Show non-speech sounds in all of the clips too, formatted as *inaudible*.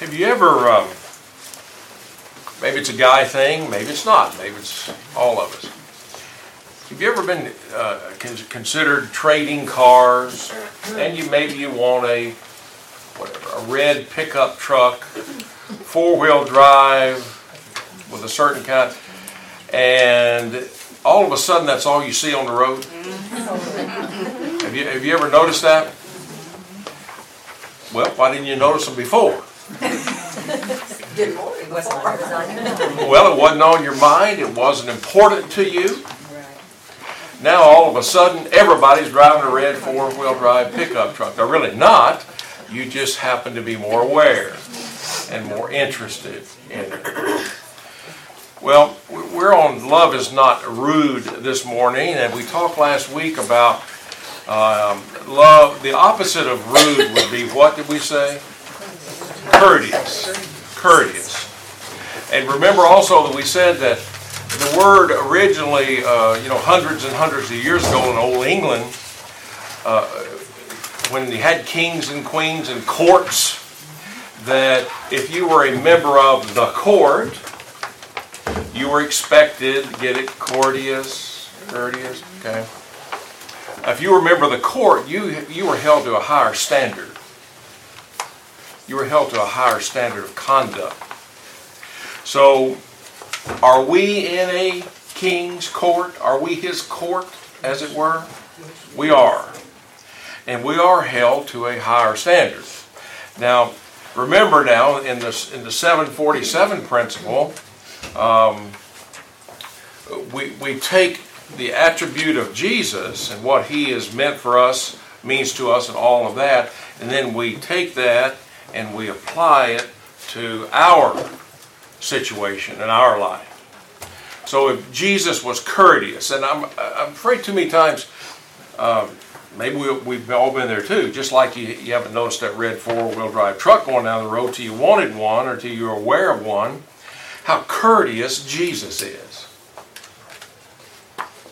Have you ever, um, maybe it's a guy thing, maybe it's not, maybe it's all of us. Have you ever been uh, considered trading cars and you maybe you want a whatever a red pickup truck, four wheel drive with a certain kind, and all of a sudden that's all you see on the road? have you have you ever noticed that? Well, why didn't you notice them before? Good morning. Wasn't on your *laughs* design. Well, it wasn't on your mind, it wasn't important to you. Now, all of a sudden, everybody's driving a red four-wheel drive pickup truck. They're really not. You just happen to be more aware and more interested in it. Well, we're on Love is Not Rude this morning, and we talked last week about um, love. The opposite of rude would be what did we say? Courteous. Courteous. And remember also that we said that the word originally, uh, you know, hundreds and hundreds of years ago in Old England, uh, when you had kings and queens and courts, that if you were a member of the court, you were expected, get it, courteous, courteous, okay? If you were a member of the court, you, you were held to a higher standard. You were held to a higher standard of conduct. So, are we in a king's court? Are we his court, as it were? We are. And we are held to a higher standard. Now, remember now, in the, in the 747 principle, um, we, we take the attribute of Jesus and what he has meant for us, means to us, and all of that, and then we take that and we apply it to our situation in our life. So if Jesus was courteous, and I'm, I'm afraid too many times, um, maybe we, we've all been there too, just like you, you haven't noticed that red four-wheel drive truck going down the road till you wanted one or till you were aware of one, how courteous Jesus is.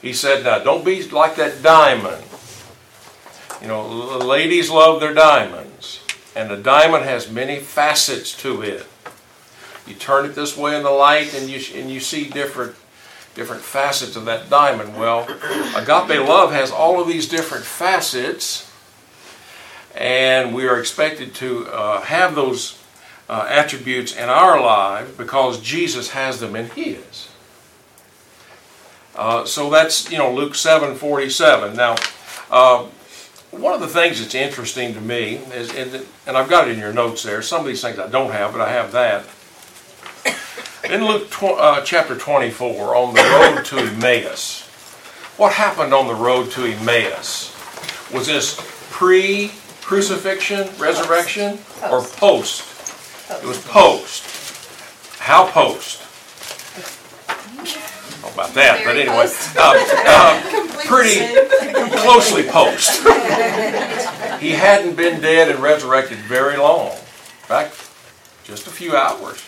He said, now don't be like that diamond. You know, ladies love their diamonds, and a diamond has many facets to it. You turn it this way in the light, and you and you see different different facets of that diamond. Well, agape love has all of these different facets, and we are expected to uh, have those uh, attributes in our lives because Jesus has them in His. Uh, so that's you know Luke seven forty seven. Now, uh, one of the things that's interesting to me is, and, and I've got it in your notes there. Some of these things I don't have, but I have that. In Luke tw- uh, chapter 24, on the road to Emmaus, what happened on the road to Emmaus? Was this pre crucifixion, resurrection, or post? It was post. How post? About that? But anyway, uh, uh, *laughs* pretty closely post. he hadn't been dead and resurrected very long. In fact, just a few hours.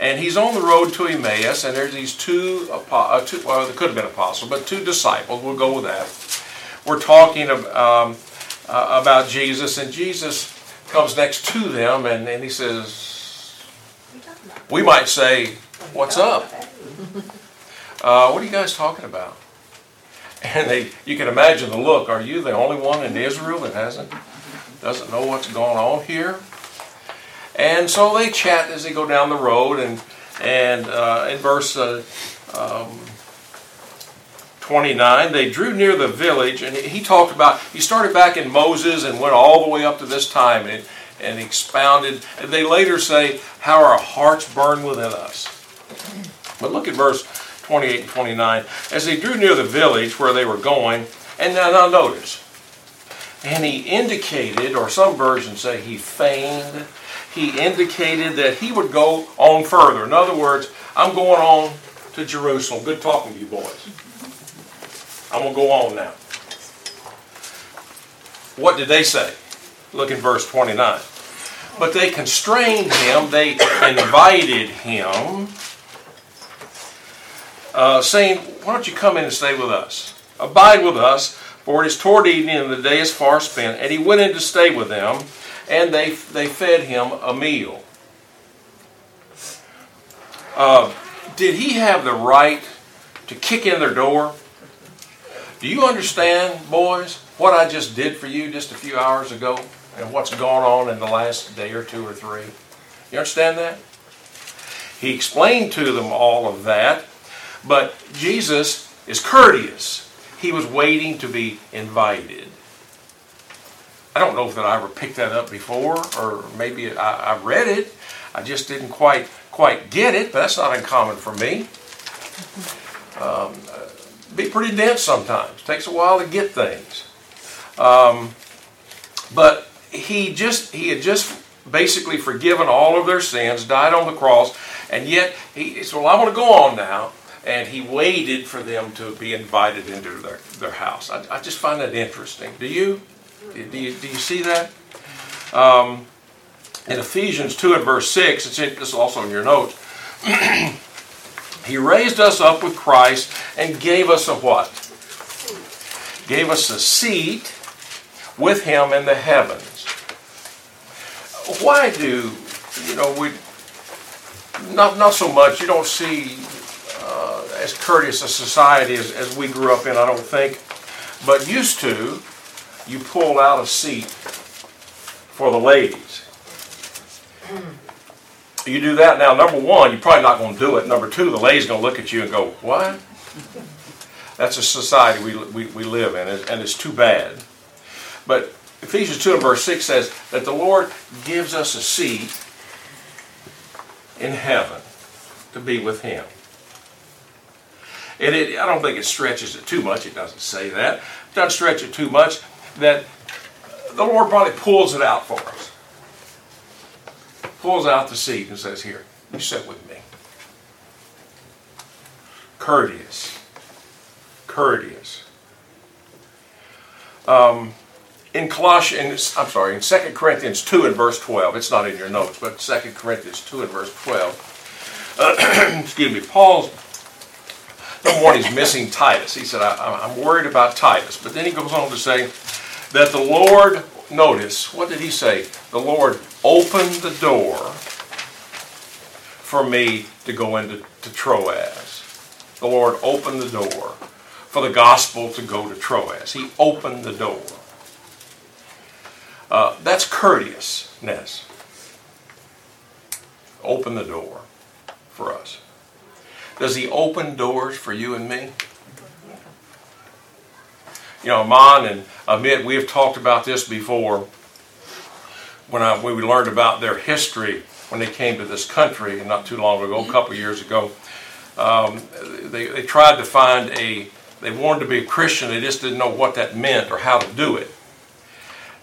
And he's on the road to Emmaus, and there's these two, uh, two well, there could have been apostles, but two disciples. We'll go with that. We're talking of, um, uh, about Jesus, and Jesus comes next to them, and, and he says, we might say, what's up? Uh, what are you guys talking about? And they, you can imagine the look. Are you the only one in Israel that hasn't, doesn't know what's going on here? And so they chat as they go down the road, and and uh, in verse uh, um, 29, they drew near the village, and he talked about. He started back in Moses and went all the way up to this time, and and expounded. And they later say how our hearts burn within us. But look at verse 28 and 29. As they drew near the village where they were going, and now, now notice, and he indicated, or some versions say he feigned, he indicated that he would go on further. In other words, I'm going on to Jerusalem. Good talking to you boys. I'm going to go on now. What did they say? Look in verse 29. But they constrained him, they invited him, uh, saying, Why don't you come in and stay with us? Abide with us, for it is toward evening and the day is far spent. And he went in to stay with them. and they, they fed him a meal. Uh, did he have the right to kick in their door? Do you understand, boys, what I just did for you just a few hours ago and what's gone on in the last day or two or three? You understand that? He explained to them all of that, but Jesus is courteous. He was waiting to be invited. I don't know if that I ever picked that up before, or maybe I, I read it. I just didn't quite quite get it, but that's not uncommon for me. Um, be pretty dense sometimes. Takes a while to get things. Um, but he just he had just basically forgiven all of their sins, died on the cross, and yet he said, "Well, I want to go on now." And he waited for them to be invited into their, their house. I, I just find that interesting. Do you? Do you, do you see that? Um, in Ephesians 2 and verse 6, it's in, this is also in your notes. *clears throat* he raised us up with Christ and gave us a what? Gave us a seat with him in the heavens. Why do, you know, we, not, not so much, you don't see as courteous a society as, as we grew up in, I don't think, but used to, you pull out a seat for the ladies. You do that now, number one, you're probably not going to do it. Number two, the lady's going to look at you and go, What? That's a society we, we, we live in, and it's too bad. But Ephesians 2 and verse 6 says that the Lord gives us a seat in heaven to be with Him. And it, I don't think it stretches it too much. It doesn't say that. It doesn't stretch it too much. That the Lord probably pulls it out for us. Pulls out the seat and says, Here, you sit with me. Courteous. Courteous. Um, in Colossians, I'm sorry, in 2 Corinthians 2 and verse 12, it's not in your notes, but 2 Corinthians 2 and verse 12, uh, *clears throat* excuse me, Paul's, number one, he's missing Titus. He said, I, I'm worried about Titus. But then he goes on to say that the Lord, notice, what did he say? The Lord opened the door for me to go into to Troas. The Lord opened the door for the gospel to go to Troas. He opened the door. Uh, that's courteousness. Open the door for us. Does he open doors for you and me? You know, Amon and Amit, we have talked about this before. When, I, when we learned about their history when they came to this country, not too long ago, a couple years ago, um, they, they tried to find a, they wanted to be a Christian, they just didn't know what that meant or how to do it.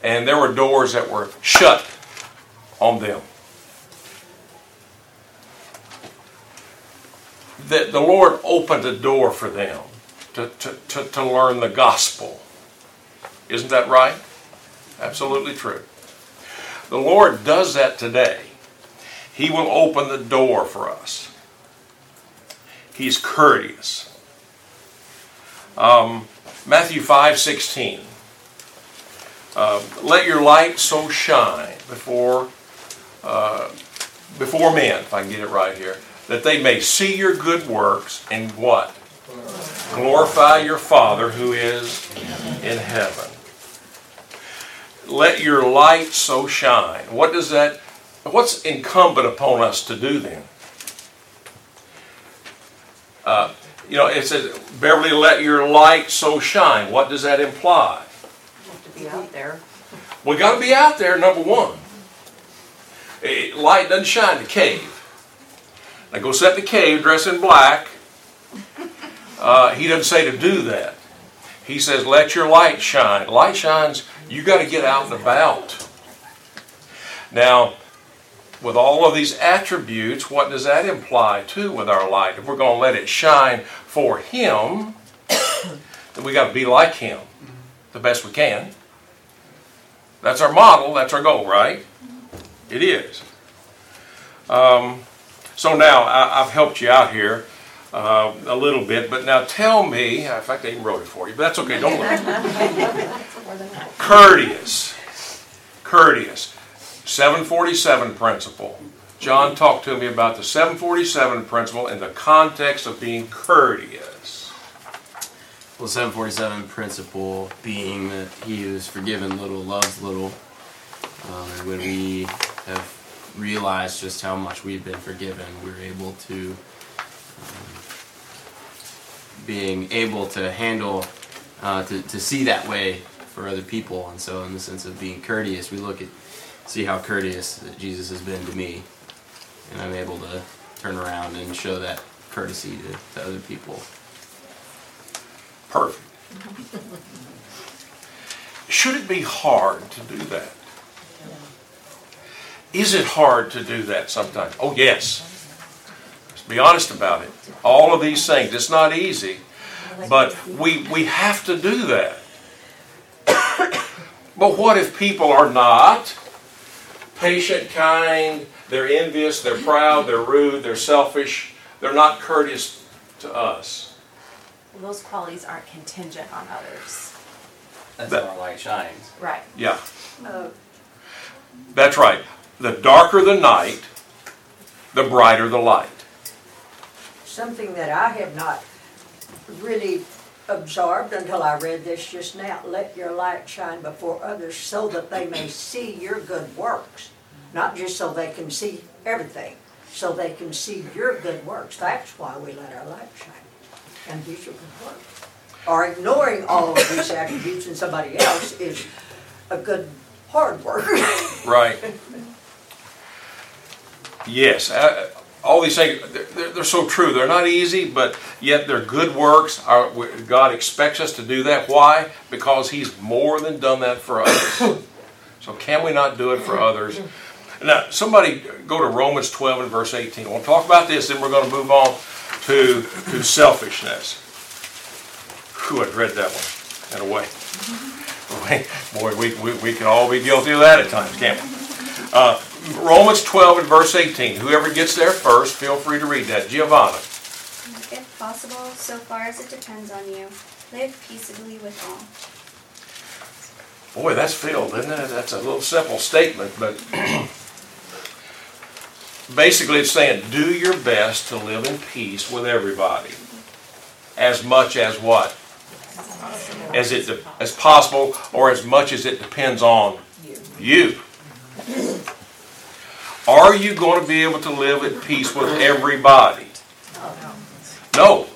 And there were doors that were shut on them. That the Lord opened a door for them to, to, to, to learn the gospel. Isn't that right? Absolutely true. The Lord does that today. He will open the door for us. He's courteous. Um, Matthew 5 16. Uh, Let your light so shine before, uh, before men, if I can get it right here, that they may see your good works and what? Glorify your Father who is in heaven. Let your light so shine. What does that, what's incumbent upon us to do then? Uh, you know, it says, Beverly, let your light so shine. What does that imply? We have to be out there. We got to be out there, number one. Light doesn't shine in the cave. Now go set in the cave, dress in black. Uh, he doesn't say to do that. He says, let your light shine. Light shines, you got to get out and about. Now, with all of these attributes, what does that imply too with our light? If we're going to let it shine for Him, *coughs* then we got to be like Him the best we can. That's our model, that's our goal, right? It is. Um, so now I, have helped you out here uh, a little bit, but now tell me, in fact, I even wrote it for you, but that's okay, don't look. *laughs* courteous. Courteous. 747 principle. John talked to me about the 747 principle in the context of being courteous. Well, 747 principle being that he who's forgiven little loves little. Um, and when we have realized just how much we've been forgiven, we're able to, um, being able to handle, uh, to, to see that way for other people. And so, in the sense of being courteous, we look at, see how courteous Jesus has been to me. And I'm able to turn around and show that courtesy to, to other people. Perfect. Should it be hard to do that? Is it hard to do that sometimes? Oh, yes. Let's be honest about it. All of these things, it's not easy, but we, we have to do that. *coughs* but what if people are not patient, kind, they're envious, they're proud, they're rude, they're selfish, they're not courteous to us? Well, those qualities aren't contingent on others. That's That- how our light shines. Right. Yeah. Uh, That's right. The darker the night, the brighter the light. Something that I have not really absorbed until I read this just now. Let your light shine before others so that they may see your good works. Not just so they can see everything, so they can see your good works. That's why we let our light shine. And these are good works. Or ignoring all of these attributes in somebody else is a good hard work. Right. *laughs* Yes. uh, all these things, they're, they're- so true. They're not easy, but yet they're good works. Our, God expects us to do that. Why? Because He's more than done that for us. *coughs* So can we not do it for others? Now, somebody go to Romans 12 and verse 18. We'll talk about this, then we're going to move on to, to selfishness. Whew, I read that one in a way. *laughs* Boy, we, we, we can all be guilty of that at times, can't we? Uh, Romans 12 and verse 18. Whoever gets there first, feel free to read that. Giovanna. If possible, so far as it depends on you, live peaceably with all. Boy, that's filled, isn't it? That's a little simple statement, but *clears throat* basically it's saying do your best to live in peace with everybody. As much as what? As it de- as possible, or as much as it depends on you. Are you going to be able to live at peace with everybody? No.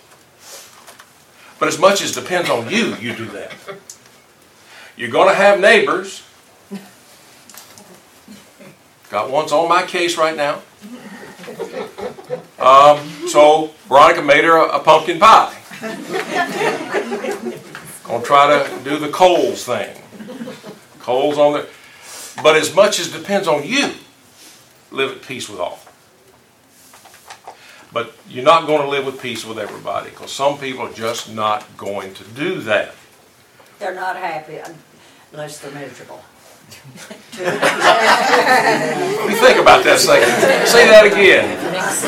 But as much as depends on you, you do that. You're going to have neighbors. Got one's on my case right now. Um, so Veronica made her a, a pumpkin pie. Gonna try to do the coals thing. Coals on the. But as much as depends on you, live at peace with all. But you're not going to live with peace with everybody because some people are just not going to do that. They're not happy unless they're miserable. What do you think about that second? Say that again.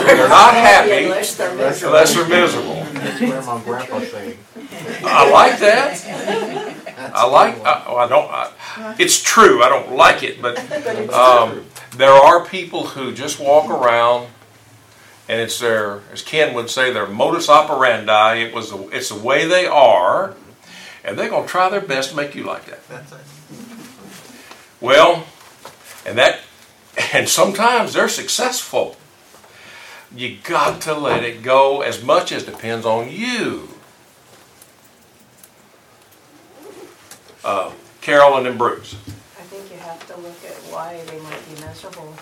They're not happy Unless they're miserable. unless they're miserable. That's Grandma and Grandpa saying. I like that. I like. I, oh, I don't. I, it's true. I don't like it, but um, there are people who just walk around, and it's their, as Ken would say, their modus operandi. It was. The, it's the way they are, and they're gonna try their best to make you like that. That's it. Well, and that, and sometimes they're successful. You got to let it go as much as depends on you. Uh, Carolyn and Bruce. I think you have to look at why they might be miserable.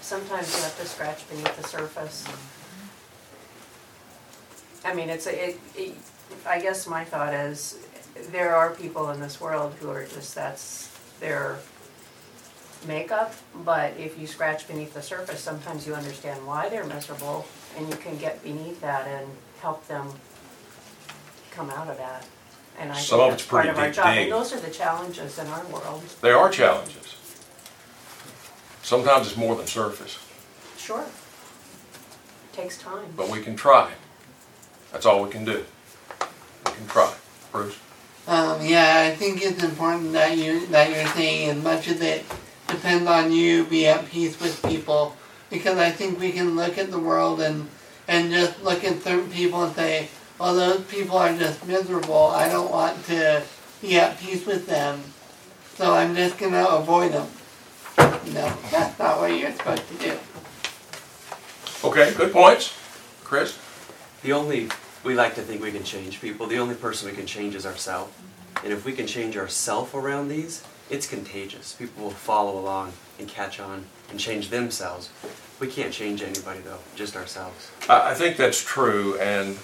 Sometimes you have to scratch beneath the surface. I mean, it's, a- it, it, I guess my thought is, there are people in this world who are just, that's their makeup, but if you scratch beneath the surface, sometimes you understand why they're miserable, and you can get beneath that and help them come out of that. And I Some think of it's that's part pretty of our deep job, dig. and those are the challenges in our world. They are challenges. Sometimes it's more than surface, Sure. Takes time. but we can try. That's all we can do. We can try. Bruce? Um, yeah, I think it's important that you that you're saying as much as it depends on you. Be at peace with people because I think we can look at the world and and just look at certain people and say, "Well, those people are just miserable. I don't want to be at peace with them, so I'm just gonna avoid them." No, that's not what you're supposed to do. Okay, good points. Chris? The only, we like to think we can change people. The only person we can change is ourselves. And if we can change ourselves around these, it's contagious. People will follow along and catch on and change themselves. We can't change anybody though, just ourselves. I, I think that's true, and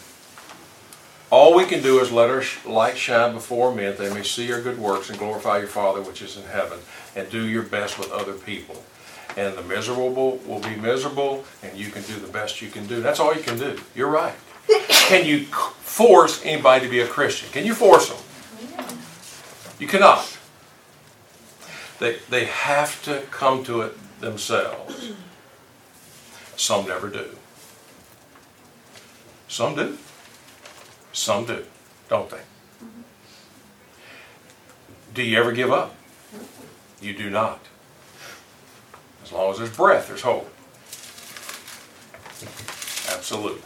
all we can do is let our light shine before men, that they may see your good works and glorify your Father which is in heaven, and do your best with other people. And the miserable will be miserable, and you can do the best you can do. That's all you can do. You're right. Can you force anybody to be a Christian? Can you force them? You cannot. They, they have to come to it themselves. Some never do. Some do. Some do, don't they? Do you ever give up? You do not. As long as there's breath, there's hope. Absolutely.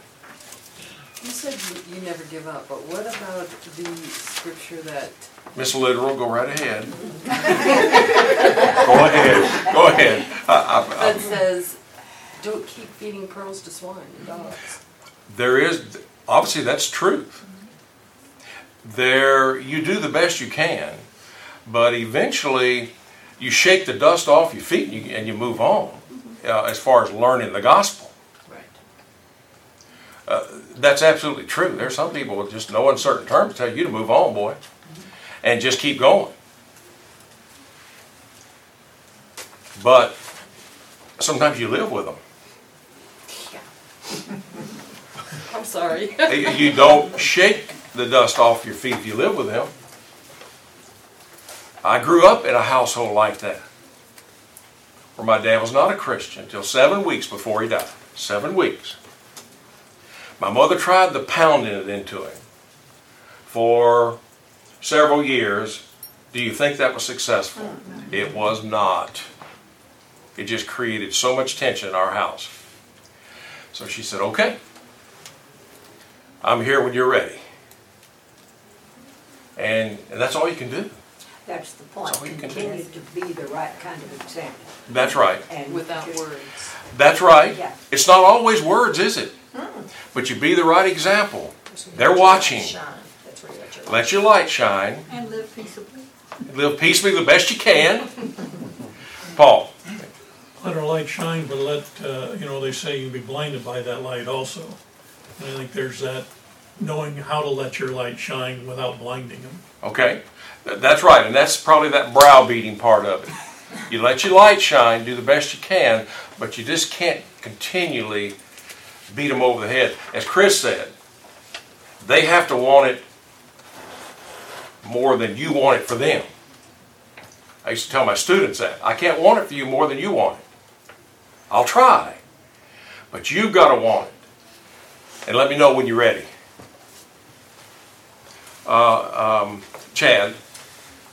You said you, you never give up, but what about the scripture that, Miss Literal, go right ahead. Go ahead, go ahead. I- I- that says, don't keep feeding pearls to swine and dogs? There is, obviously, that's truth. There, you do the best you can, but eventually you shake the dust off your feet and you, and you move on uh, as far as learning the gospel. Right. Uh, that's absolutely true. There's some people with just no uncertain terms tell you to move on, boy, and just keep going. But sometimes you live with them. I'm sorry. *laughs* you don't shake the dust off your feet if you live with them. I grew up in a household like that, where my dad was not a Christian until seven weeks before he died. Seven weeks. My mother tried the pounding it into him for several years. Do you think that was successful? It was not. It just created so much tension in our house. So she said, okay, I'm here when you're ready. And, and that's all you can do. That's the point. That's all you can do. Continue to be the right kind of example. That's right. And Without just- words. That's right. Yeah. It's not always words, is it? But you be the right example. They're watching. That's where let your Let your light shine. And live peaceably. Live peaceably the best you can. Paul. Let our light shine, but let, uh, you know, they say you can be blinded by that light also. And I think there's that, knowing how to let your light shine without blinding them. Okay? Th- That's right. And that's probably that browbeating part of it. You let your light shine, do the best you can, but you just can't continually beat them over the head. As Chris said, they have to want it more than you want it for them. I used to tell my students that. I can't want it for you more than you want it. I'll try. But you've got to want it. And let me know when you're ready. Uh, um, Chad.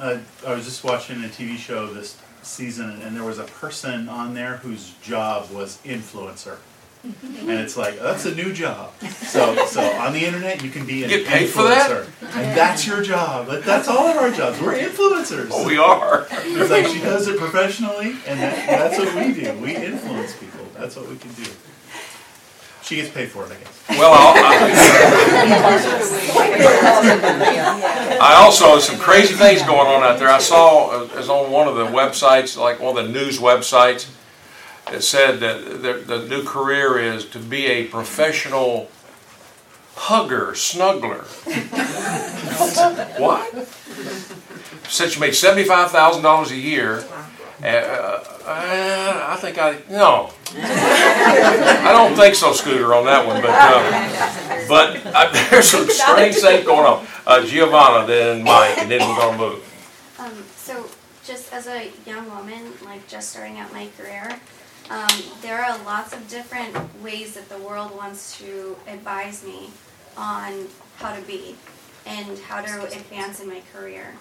Uh, I was just watching a TV show this season, and there was a person on there whose job was influencer. *laughs* And it's like that's a new job. So, so on the internet, you can be an Get paid influencer, for that? and that's your job. But that's all of our jobs. We're influencers. Oh, we are. It's like she does it professionally, and that, that's what we do. We influence people. That's what we can do. She gets paid for it, I guess. Well, I, *laughs* I also some crazy things going on out there. I saw uh, it was on one of the websites, like one of the news websites. It said that the, the new career is to be a professional hugger, snuggler. *laughs* what? Since you make seventy-five thousand dollars a year. Uh, uh, I think I no. I don't think so, Scooter, on that one. But uh, but uh, *laughs* there's some strange things going on. Uh, Giovanna, then Mike, and then we're gonna move. Um, so just as a young woman, like just starting out my career, um, there are lots of different ways that the world wants to advise me on how to be and how to advance in my career.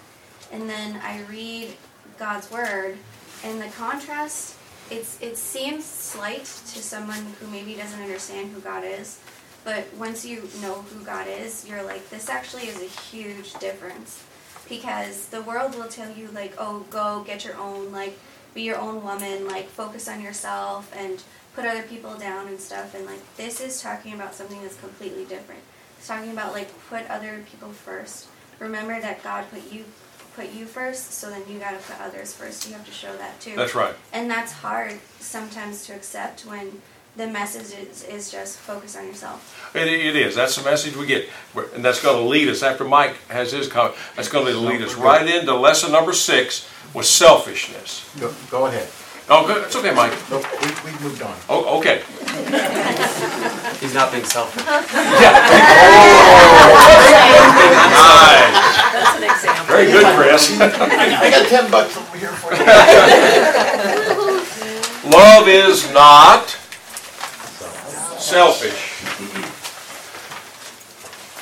And then I read God's word and the contrast, it's it seems slight to someone who maybe doesn't understand who God is, but once you know who God is, you're like, this actually is a huge difference, because the world will tell you like, oh, go get your own, like, be your own woman, like, focus on yourself and put other people down and stuff, and like, this is talking about something that's completely different. It's talking about like put other people first. Remember that God put you put you first, so then you gotta put others first. You have to show that too. That's right. And that's hard sometimes to accept when the message is, is just focus on yourself. It, it is. That's the message we get. And that's going to lead us, after Mike has his comment, that's going to lead us right into lesson number six with selfishness. Go, go ahead. Oh, good. It's okay, Mike. No, we, we've moved on. Oh, okay. He's not being selfish. *laughs* Yeah. Oh, Nice. That's an example. Very good, Chris. I, *laughs* I got ten bucks over here for you. Love is not selfish.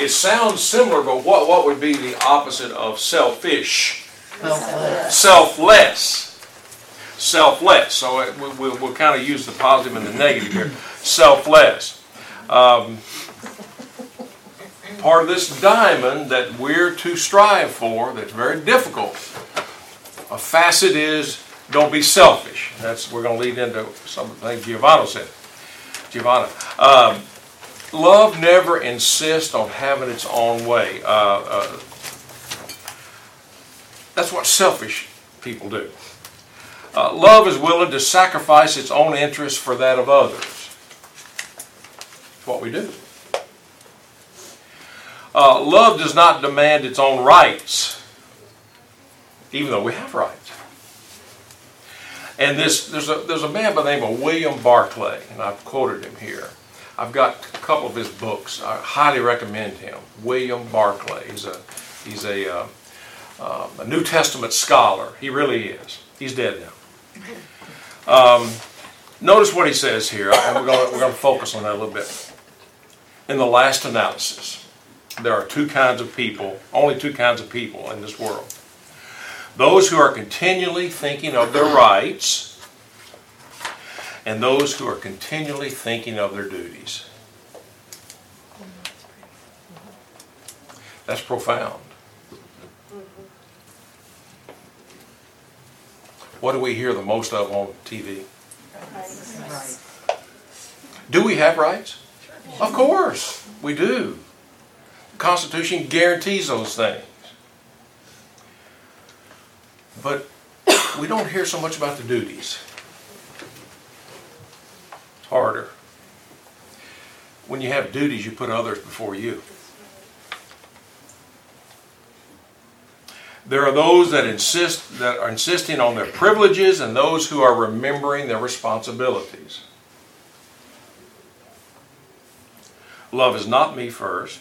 It sounds similar, but what, what would be the opposite of selfish? Selfless. Selfless. Selfless. So it, we, we'll, we'll kind of use the positive and the negative here. Selfless. Um, part of this diamond that we're to strive for, that's very difficult, a facet is don't be selfish. That's we're going to lead into some of Giovanna said. Giovanna, um, love never insists on having its own way. Uh, uh, that's what selfish people do. Uh, love is willing to sacrifice its own interests for that of others. That's what we do. Uh, love does not demand its own rights, even though we have rights. And this, there's a there's a man by the name of William Barclay, and I've quoted him here. I've got a couple of his books. I highly recommend him. William Barclay. He's a he's a, uh, um, a New Testament scholar. He really is. He's dead now. Um, notice what he says here, and we're going we're going to focus on that a little bit. In the last analysis, there are two kinds of people, only two kinds of people in this world. Those who are continually thinking of their rights, and those who are continually thinking of their duties. That's profound. What do we hear the most of on TV? Do we have rights? Of course, we do. Constitution guarantees those things. But we don't hear so much about the duties. It's harder. When you have duties, you put others before you. There are those that insist that are insisting on their privileges and those who are remembering their responsibilities. Love is not me first.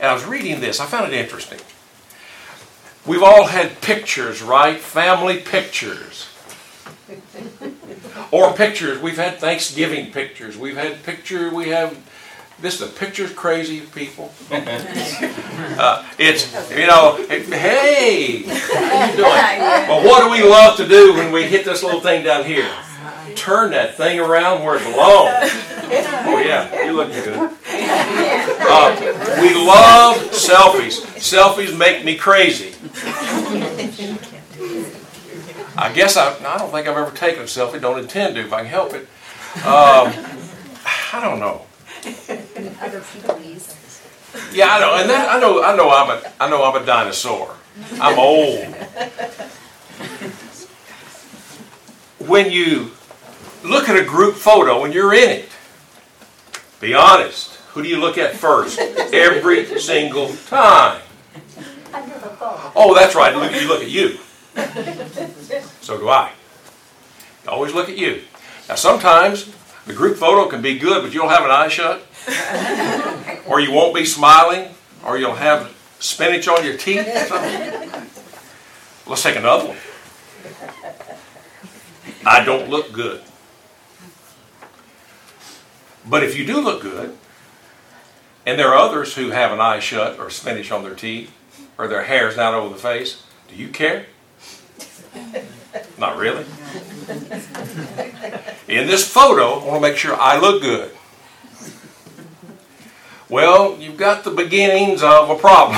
And I was reading this, I found it interesting. We've all had pictures, right? Family pictures. *laughs* or pictures. We've had Thanksgiving pictures. We've had picture. We have this. The pictures crazy people. *laughs* uh, it's you know. it- hey, how you doing? *laughs* Well, what do we love to do when we hit this little thing down here? Turn that thing around where it belongs. Oh yeah, you look good. Uh, we love selfies. Selfies make me crazy. I guess I, I don't think I've ever taken a selfie. Don't intend to if I can help it. Um, I don't know. Other people use Yeah, I know, and that, I know, I know, I'm a, I know, I'm a dinosaur. I'm old. When you look at a group photo and you're in it, be honest. Who do you look at first? Every single time. Oh, that's right. Look, you look at you. So do I. Always look at you. Now, sometimes the group photo can be good, but you'll have an eye shut, or you won't be smiling, or you'll have spinach on your teeth. Let's take another one. I don't look good. But if you do look good, and there are others who have an eye shut or spinach on their teeth, or their hair's down over the face, do you care? Not really. In this photo, I want to make sure I look good. Well, you've got the beginnings of a problem.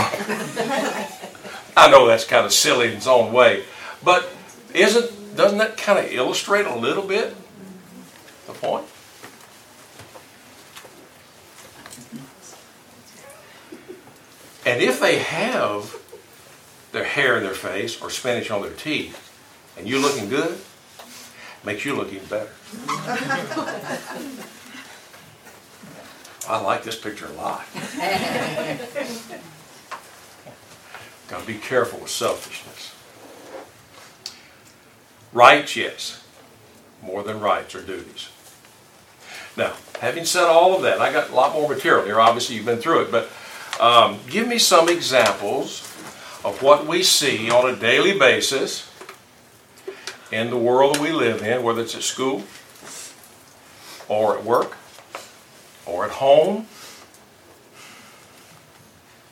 I know that's kind of silly in its own way, but isn't doesn't that kind of illustrate a little bit the point? And if they have their hair in their face or spinach on their teeth, and you looking good, makes you look even better. I like this picture a lot. Gotta be careful with selfishness. Rights, yes. More than rights or duties. Now, having said all of that, I got a lot more material here. Obviously, you've been through it, but um, give me some examples of what we see on a daily basis in the world that we live in, whether it's at school or at work or at home,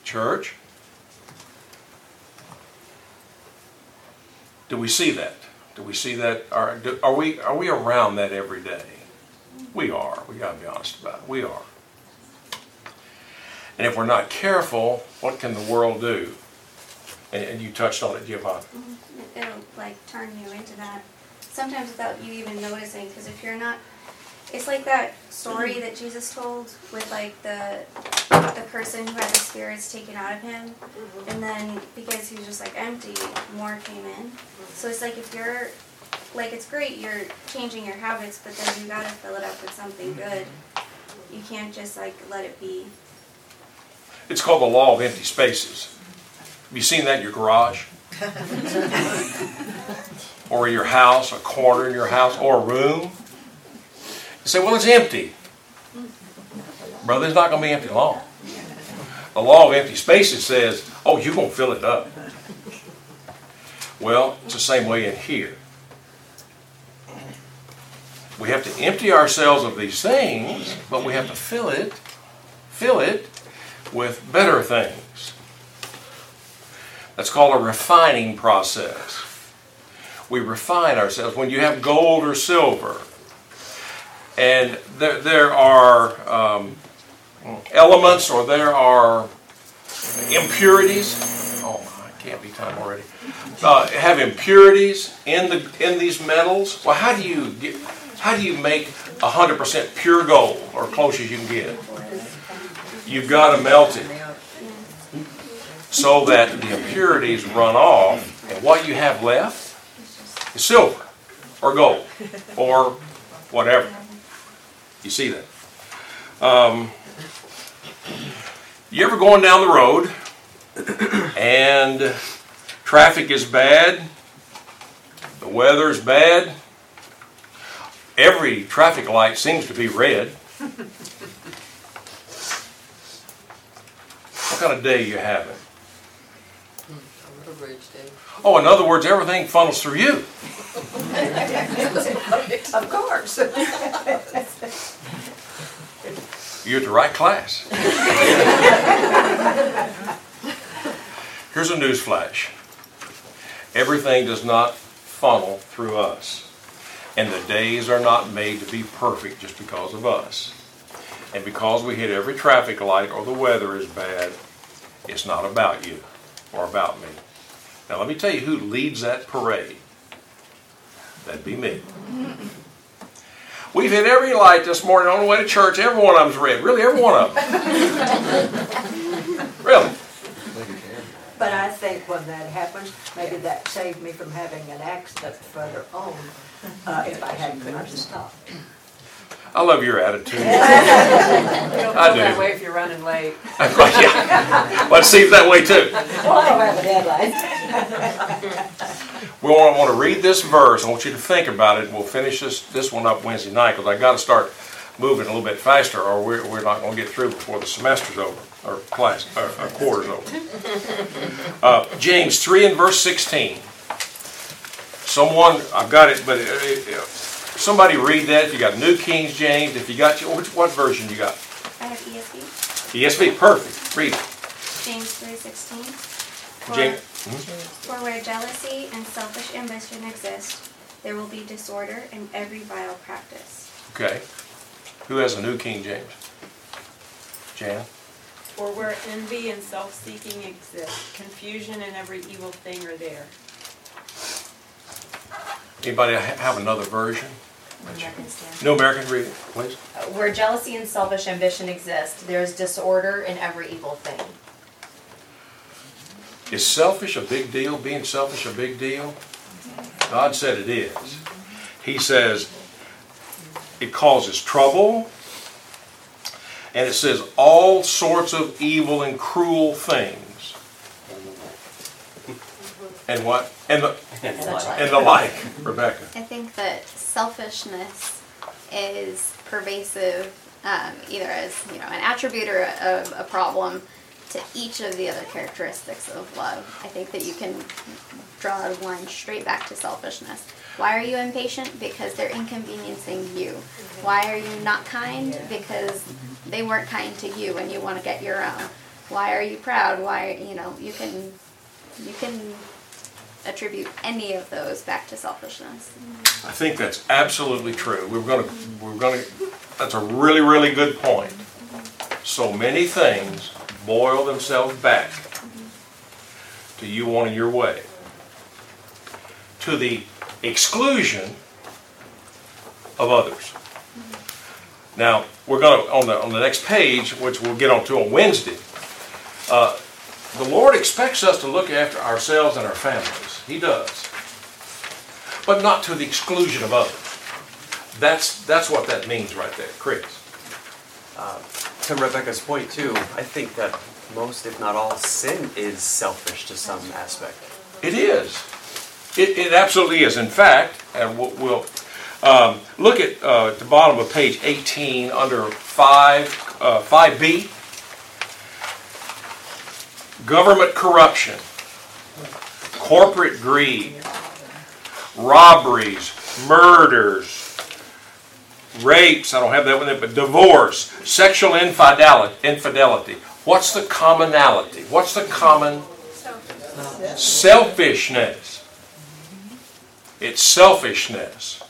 church. Do we see that? Do we see that? Are, do, are we are we around that every day? We are. We got to be honest about it. We are. And if we're not careful, what can the world do? And, and you touched on it, Giovanni. Mm-hmm. It'll like turn you into that. Sometimes without you even noticing, because if you're not, it's like that story that Jesus told with like the the person who had the spirits taken out of him, mm-hmm. and then because he was just like empty, more came in. So it's like if you're like it's great you're changing your habits, but then you gotta fill it up with something mm-hmm. good. You can't just like let it be. It's called the law of empty spaces. Have you seen that in your garage? *laughs* or your house, a corner in your house, or a room? You say, well, it's empty. Brother, it's not going to be empty long. The law of empty spaces says, oh, you're going to fill it up. Well, it's the same way in here. We have to empty ourselves of these things, but we have to fill it, fill it with better things. That's called a refining process. We refine ourselves. When you have gold or silver, and there, there are um, elements or there are impurities. Oh, I can't be time already. Uh, have impurities in the in these metals. Well, how do you get? How do you make 100% pure gold, or close as you can get? You've got to melt it so that the impurities run off, and what you have left is silver, or gold, or whatever. You see that? Um, you ever going down the road and traffic is bad, the weather is bad, every traffic light seems to be red. Kind of day you having? Hmm, oh, in other words, everything funnels through you. *laughs* Of course. You're at the right class. Here's a news flash. Everything does not funnel through us. And the days are not made to be perfect just because of us. And because we hit every traffic light or the weather is bad, it's not about you or about me. Now, let me tell you who leads that parade. That'd be me. We've hit every light this morning on the way to church. Every one of them's red. Really, every one of them. really. But I think when that happens, maybe that saved me from having an accident further on, uh, if I hadn't gone to stop. I love your attitude. *laughs* You don't I feel do. that way if you're running late. *laughs* yeah. Well, it seems that way too. Well, I don't have a deadline. We want, want to read this verse. I want you to think about it. We'll finish this, this one up Wednesday night because I got to start moving a little bit faster or we're, we're not going to get through before the semester's over or class, or, or quarter's over. *laughs* Uh, James 3 and verse 16. Someone, I've got it, but it, it, it- somebody read that. If you got New King James, if you got, which, what version you got? I have ESV, ESV, perfect. Read it. James three sixteen. James, For hmm? where jealousy and selfish ambition exist, There will be disorder in every vile practice. Okay. Who has a New King James? Jan? For where envy and self-seeking exist, confusion and every evil thing are there. Anybody have another version? American Standard. New American Reading, please. Uh, Where jealousy and selfish ambition exist, there is disorder in every evil thing. Is selfish a big deal? Being selfish a big deal? God said it is. He says it causes trouble, and it says all sorts of evil and cruel things. And what? And the, and the like, Rebecca. I think that selfishness is pervasive, um, either as you know an attribute or a, a problem to each of the other characteristics of love. I think that you can draw a line straight back to selfishness. Why are you impatient? Because they're inconveniencing you. Why are you not kind? Because they weren't kind to you and you want to get your own. Why are you proud? Why you know you can you can attribute any of those back to selfishness. I think that's absolutely true. We're gonna, we're gonna, that's a really, really good point. So many things boil themselves back to you wanting your way. To the exclusion of others. Now, we're gonna, on the, on the next page, which we'll get onto on Wednesday, uh, the Lord expects us to look after ourselves and our families. He does. But not to the exclusion of others. That's, that's what that means right there. Chris? Uh, to Rebecca's point too, I think that most, if not all, sin is selfish to some aspect. It is. It, it absolutely is. In fact, and we'll, we'll um, look at uh, the bottom of page 18 under 5, uh, 5b. Government corruption, corporate greed, robberies, murders, rapes, I don't have that one there, but divorce, sexual infidelity, infidelity. What's the commonality? What's the common selfishness? It's selfishness.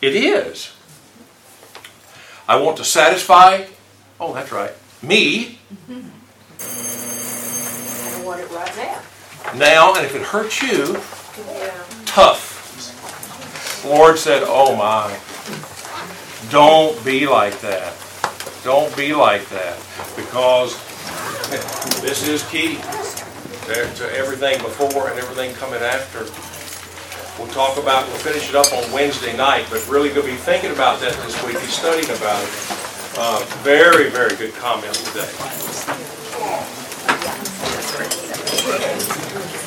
It is. I want to satisfy, oh, that's right, me I want it right now. Now, and if it hurts you, tough. Lord said, Oh my, don't be like that. Don't be like that. Because *laughs* this is key to to everything before and everything coming after. We'll talk about, we'll finish it up on Wednesday night, but really going to be thinking about that this week, be studying about it. Uh, Very, very good comment today. Thank you.